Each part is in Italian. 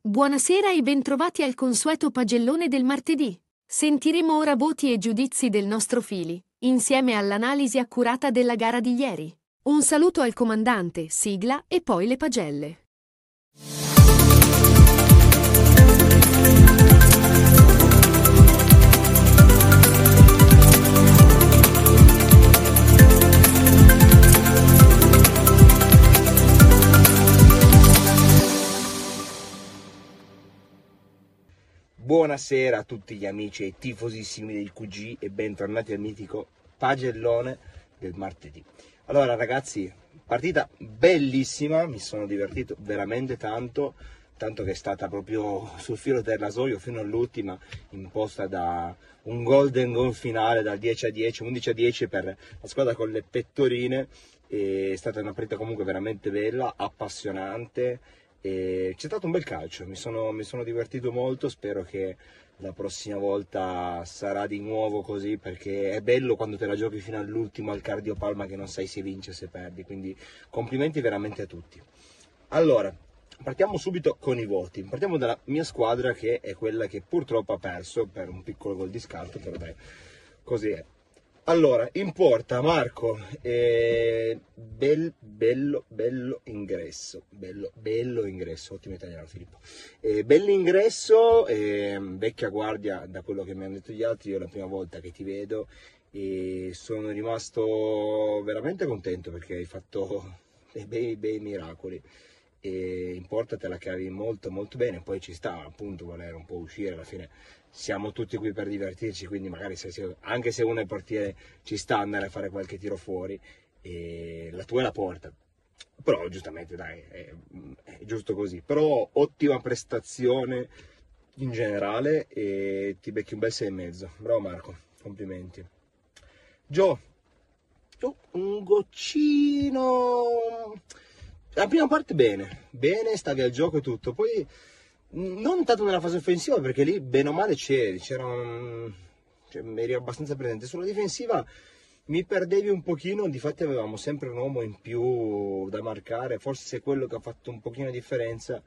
Buonasera e bentrovati al consueto pagellone del martedì. Sentiremo ora voti e giudizi del nostro fili, insieme all'analisi accurata della gara di ieri. Un saluto al comandante, sigla e poi le pagelle. Buonasera a tutti gli amici e tifosissimi del QG e bentornati al mitico pagellone del martedì. Allora ragazzi, partita bellissima, mi sono divertito veramente tanto, tanto che è stata proprio sul filo del rasoio fino all'ultima, imposta da un golden goal finale dal 10 a 10, 11 a 10 per la squadra con le pettorine. È stata una partita comunque veramente bella, appassionante e c'è stato un bel calcio, mi sono, mi sono divertito molto, spero che la prossima volta sarà di nuovo così perché è bello quando te la giochi fino all'ultimo al cardiopalma che non sai se vince o se perdi, quindi complimenti veramente a tutti. Allora, partiamo subito con i voti, partiamo dalla mia squadra che è quella che purtroppo ha perso per un piccolo gol di scarto, però dai, così è. Allora, in porta Marco, eh, bel, bello, bello ingresso, bello, bello ingresso, ottimo italiano Filippo. Eh, bell'ingresso, eh, vecchia guardia da quello che mi hanno detto gli altri, io è la prima volta che ti vedo e sono rimasto veramente contento perché hai fatto dei bei, bei miracoli e in porta te la cavi molto molto bene, poi ci sta appunto voler un po' uscire alla fine siamo tutti qui per divertirci, quindi magari se, anche se uno è portiere ci sta andare a fare qualche tiro fuori e la tua è la porta. Però giustamente dai, è, è giusto così. Però ottima prestazione in generale e ti becchi un bel 6,5. Bravo Marco, complimenti. Gio, Gio, un goccino. La prima parte bene, bene, stavi al gioco e tutto, poi non tanto nella fase offensiva perché lì bene o male c'eri, c'era un... cioè, eri abbastanza presente. Sulla difensiva mi perdevi un pochino, difatti avevamo sempre un uomo in più da marcare, forse quello che ha fatto un pochino di differenza.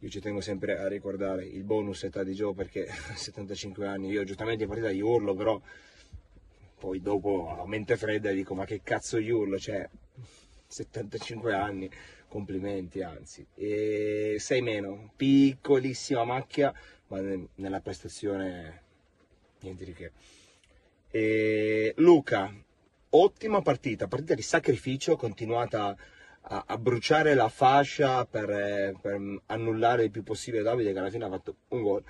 Io ci tengo sempre a ricordare il bonus età di Joe perché a 75 anni, io giustamente in partita gli urlo, però poi dopo a mente fredda dico ma che cazzo gli urlo, cioè 75 anni, complimenti anzi. E 6 meno, piccolissima macchia, ma ne- nella prestazione niente di che. E Luca, ottima partita, partita di sacrificio, continuata a, a bruciare la fascia per, eh, per annullare il più possibile Davide che alla fine ha fatto un gol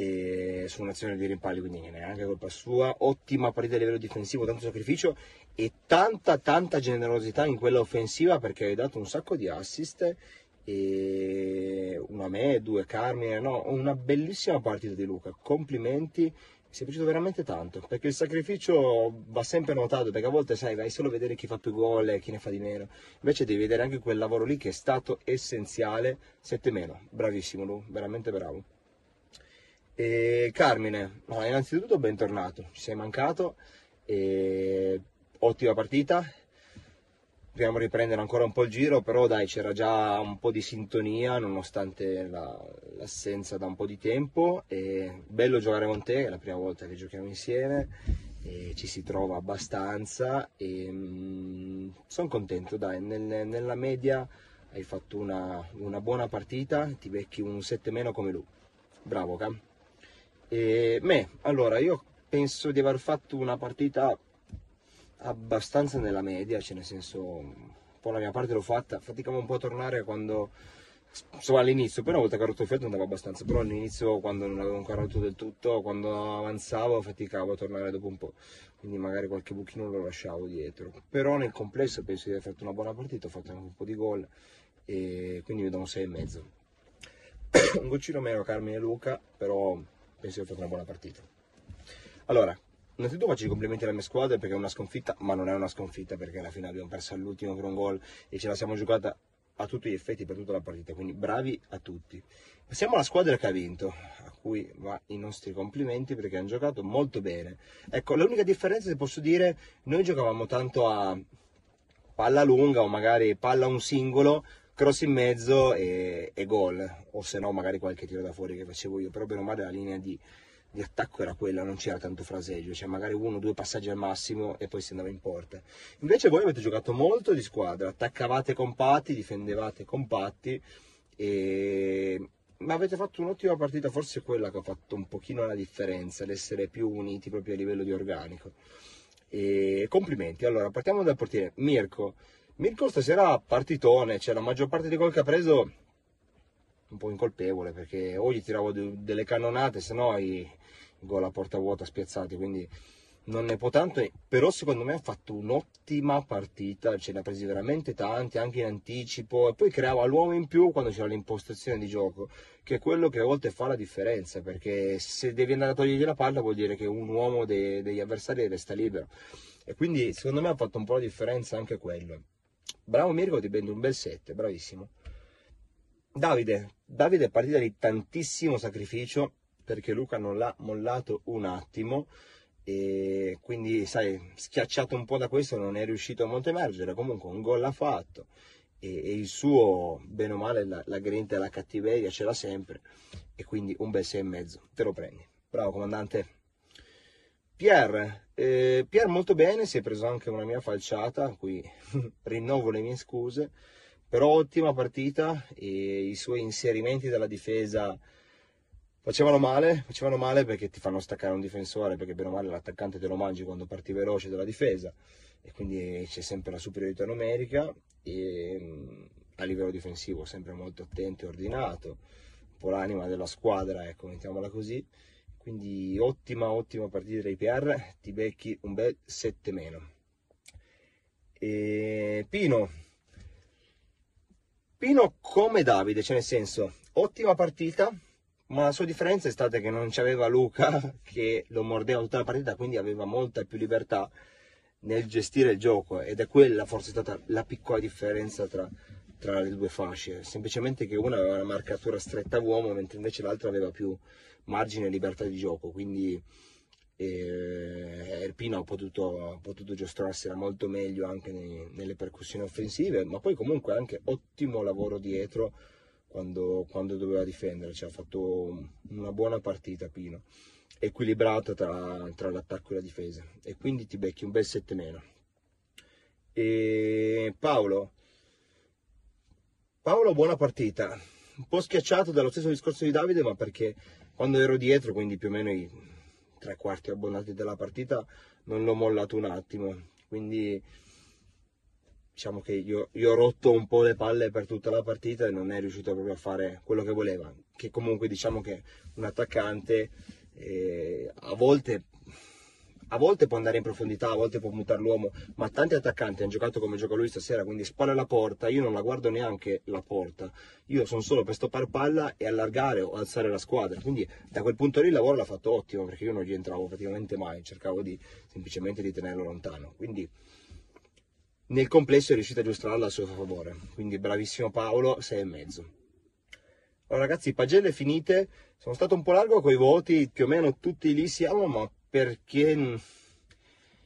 e su un'azione di rimpalli, quindi neanche colpa sua. Ottima partita a livello difensivo, tanto sacrificio e tanta tanta generosità in quella offensiva perché hai dato un sacco di assist e una me, due Carmine, no, una bellissima partita di Luca, complimenti, mi è piaciuto veramente tanto perché il sacrificio va sempre notato perché a volte sai vai solo a vedere chi fa più gol e chi ne fa di meno, invece devi vedere anche quel lavoro lì che è stato essenziale, 7 meno, bravissimo Lu, veramente bravo. E Carmine, no, innanzitutto bentornato, ci sei mancato, e ottima partita, dobbiamo riprendere ancora un po' il giro, però dai c'era già un po' di sintonia nonostante la- l'assenza da un po' di tempo, e bello giocare con te, è la prima volta che giochiamo insieme, ci si trova abbastanza e sono contento, dai, nel- nella media hai fatto una, una buona partita, ti becchi un 7 meno come lui, bravo Cam. E me, allora, io penso di aver fatto una partita abbastanza nella media, cioè nel senso, un po' la mia parte l'ho fatta, faticavo un po' a tornare quando, insomma all'inizio, poi una volta che ho rotto il fiato andava abbastanza, però all'inizio quando non avevo ancora rotto del tutto, quando avanzavo faticavo a tornare dopo un po', quindi magari qualche buchino lo lasciavo dietro, però nel complesso penso di aver fatto una buona partita, ho fatto anche un po' di gol e quindi mi do un 6,5. un goccino meno Carmine e Luca, però penso di aver fatto una buona partita. Allora, innanzitutto faccio i complimenti alla mia squadra perché è una sconfitta, ma non è una sconfitta perché alla fine abbiamo perso all'ultimo per un gol e ce la siamo giocata a tutti gli effetti per tutta la partita, quindi bravi a tutti. Passiamo alla squadra che ha vinto, a cui va i nostri complimenti perché hanno giocato molto bene. Ecco, l'unica differenza, se posso dire, noi giocavamo tanto a palla lunga o magari palla un singolo, cross in mezzo e, e gol, o se no magari qualche tiro da fuori che facevo io, però bene o male la linea di, di attacco era quella, non c'era tanto fraseggio, cioè magari uno o due passaggi al massimo e poi si andava in porta. Invece voi avete giocato molto di squadra, attaccavate compatti, difendevate compatti e ma avete fatto un'ottima partita, forse quella che ha fatto un pochino la differenza, l'essere più uniti proprio a livello di organico. E complimenti. Allora, partiamo dal portiere Mirko. Mirko stasera partitone, cioè la maggior parte dei gol che ha preso un po' incolpevole perché o gli tiravo de- delle cannonate, se no i gol a porta vuota spiazzati, quindi non ne può tanto, però secondo me ha fatto un'ottima partita, ce ne ha presi veramente tanti, anche in anticipo, e poi creava l'uomo in più quando c'era l'impostazione di gioco, che è quello che a volte fa la differenza, perché se devi andare a togliergli la palla vuol dire che un uomo de- degli avversari resta libero, e quindi secondo me ha fatto un po' la differenza anche quello. Bravo Mirko, ti prendo un bel 7, bravissimo. Davide, Davide è partita di tantissimo sacrificio perché Luca non l'ha mollato un attimo e quindi sai schiacciato un po' da questo non è riuscito molto a emergere comunque un gol l'ha fatto e, e il suo bene o male la, la grinta e la cattiveria ce l'ha sempre e quindi un bel 6 e mezzo. Te lo prendi. Bravo comandante. Pier eh, Pier molto bene si è preso anche una mia falciata qui rinnovo le mie scuse però ottima partita e i suoi inserimenti dalla difesa facevano male, facevano male perché ti fanno staccare un difensore, perché bene o male l'attaccante te lo mangi quando parti veloce dalla difesa e quindi c'è sempre la superiorità numerica e a livello difensivo sempre molto attento e ordinato, un po' l'anima della squadra, ecco, mettiamola così. Quindi ottima, ottima partita dei PR, ti becchi un bel 7 meno. E Pino, Pino come Davide, cioè nel senso, ottima partita, ma la sua differenza è stata che non c'aveva Luca che lo mordeva tutta la partita, quindi aveva molta più libertà nel gestire il gioco. Ed è quella forse stata la piccola differenza tra, tra le due fasce, semplicemente che una aveva una marcatura stretta a uomo mentre invece l'altra aveva più margine e libertà di gioco, quindi eh, Erpino ha potuto, ha potuto giostrarsela molto meglio anche nei, nelle percussioni offensive, ma poi comunque anche ottimo lavoro dietro quando, quando doveva difendere, cioè, ha fatto una buona partita Pino, equilibrata tra, tra l'attacco e la difesa e quindi ti becchi un bel 7 meno. E Paolo, Paolo buona partita, un po' schiacciato dallo stesso discorso di Davide, ma perché quando ero dietro, quindi più o meno i tre quarti abbondati della partita, non l'ho mollato un attimo, quindi diciamo che io, io, ho rotto un po' le palle per tutta la partita e non è riuscito proprio a fare quello che voleva. Che comunque diciamo che un attaccante eh, a, volte, a volte può andare in profondità, a volte può mutare l'uomo, ma tanti attaccanti hanno giocato come gioca lui stasera, quindi spalle alla porta, io non la guardo neanche la porta, io sono solo per stoppare palla e allargare o alzare la squadra, quindi da quel punto lì il lavoro l'ha fatto ottimo perché io non gli entravo praticamente mai, cercavo di, semplicemente di tenerlo lontano. Quindi, nel complesso è riuscito a giostrarla a suo favore. Quindi bravissimo Paolo, 6 e mezzo. Allora ragazzi, pagelle finite, sono stato un po' largo con i voti, più o meno tutti lì siamo, ma perché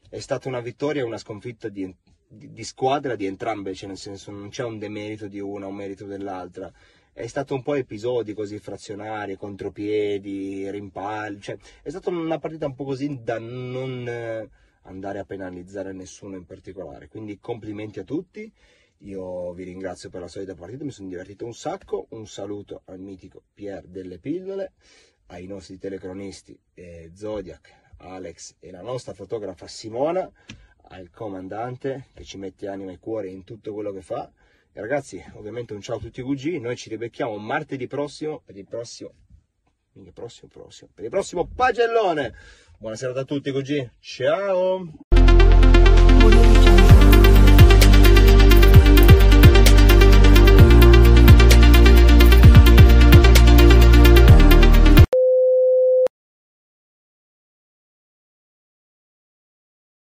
è stata una vittoria e una sconfitta di, di, di, squadra di entrambe, cioè nel senso non c'è un demerito di una, un merito dell'altra. È stato un po' episodi così frazionari, contropiedi, rimpalli, cioè è stata una partita un po' così da non andare a penalizzare nessuno in particolare. Quindi complimenti a tutti, io vi ringrazio per la solita partita, mi sono divertito un sacco, un saluto al mitico Pier delle pillole, ai nostri telecronisti eh, Zodiac, Alex e la nostra fotografa Simona, al comandante che ci mette anima e cuore in tutto quello che fa. E ragazzi, ovviamente un ciao a tutti i VG, noi ci ribecchiamo martedì prossimo per il prossimo, prossimo, prossimo, per il prossimo pagellone. Buonasera a tutti VG, ciao!